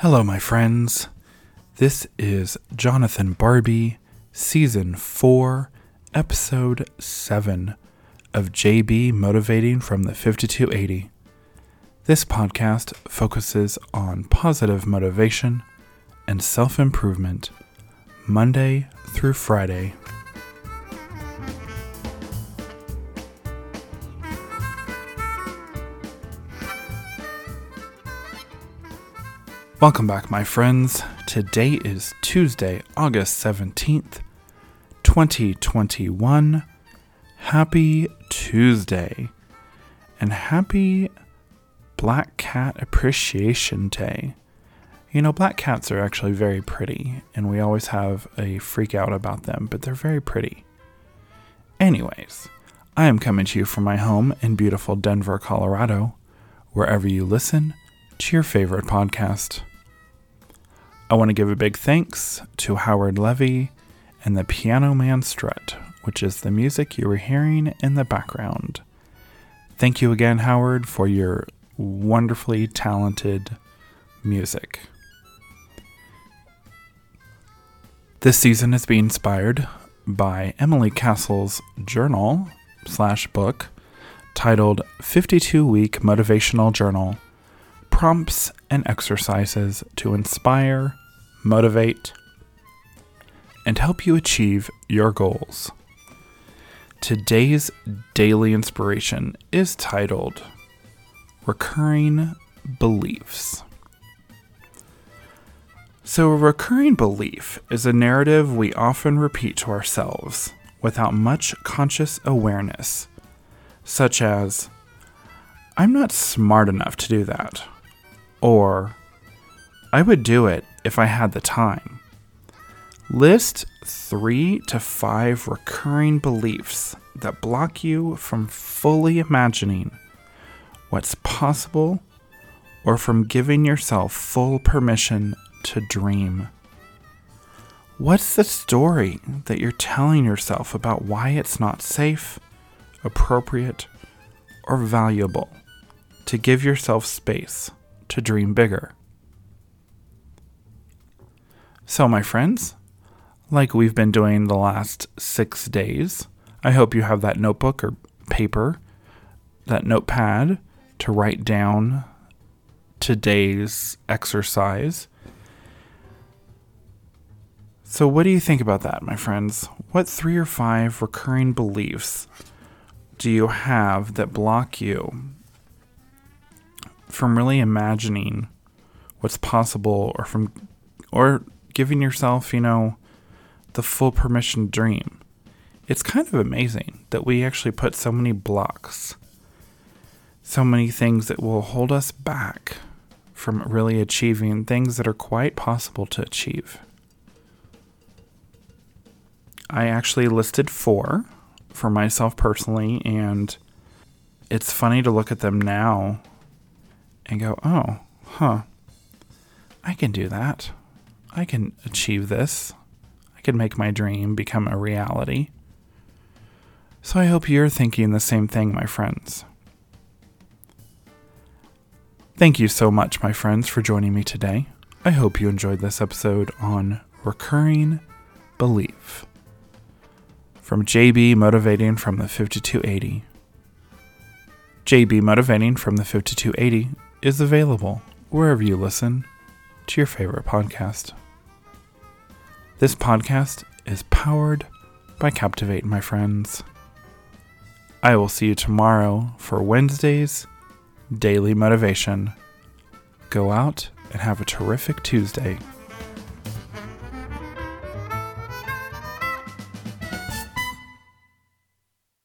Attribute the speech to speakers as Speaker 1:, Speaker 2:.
Speaker 1: Hello, my friends. This is Jonathan Barbie, Season 4, Episode 7 of JB Motivating from the 5280. This podcast focuses on positive motivation and self improvement Monday through Friday. Welcome back, my friends. Today is Tuesday, August 17th, 2021. Happy Tuesday. And happy Black Cat Appreciation Day. You know, black cats are actually very pretty, and we always have a freak out about them, but they're very pretty. Anyways, I am coming to you from my home in beautiful Denver, Colorado, wherever you listen to your favorite podcast. I want to give a big thanks to Howard Levy and the Piano Man Strut, which is the music you were hearing in the background. Thank you again, Howard, for your wonderfully talented music. This season is being inspired by Emily Castle's journal slash book titled 52 Week Motivational Journal Prompts and Exercises to Inspire, Motivate, and Help You Achieve Your Goals. Today's daily inspiration is titled Recurring Beliefs. So, a recurring belief is a narrative we often repeat to ourselves without much conscious awareness, such as, I'm not smart enough to do that, or I would do it if I had the time. List three to five recurring beliefs that block you from fully imagining what's possible or from giving yourself full permission to dream? What's the story that you're telling yourself about why it's not safe, appropriate, or valuable to give yourself space to dream bigger? So, my friends, like we've been doing the last six days, I hope you have that notebook or paper, that notepad to write down today's exercise so, what do you think about that, my friends? What three or five recurring beliefs do you have that block you from really imagining what's possible or from or giving yourself, you know, the full permission dream? It's kind of amazing that we actually put so many blocks, so many things that will hold us back from really achieving things that are quite possible to achieve. I actually listed four for myself personally, and it's funny to look at them now and go, oh, huh, I can do that. I can achieve this. I can make my dream become a reality. So I hope you're thinking the same thing, my friends. Thank you so much, my friends, for joining me today. I hope you enjoyed this episode on recurring belief from JB Motivating from the 5280. JB Motivating from the 5280 is available wherever you listen to your favorite podcast. This podcast is powered by Captivate, my friends. I will see you tomorrow for Wednesday's Daily Motivation. Go out and have a terrific Tuesday.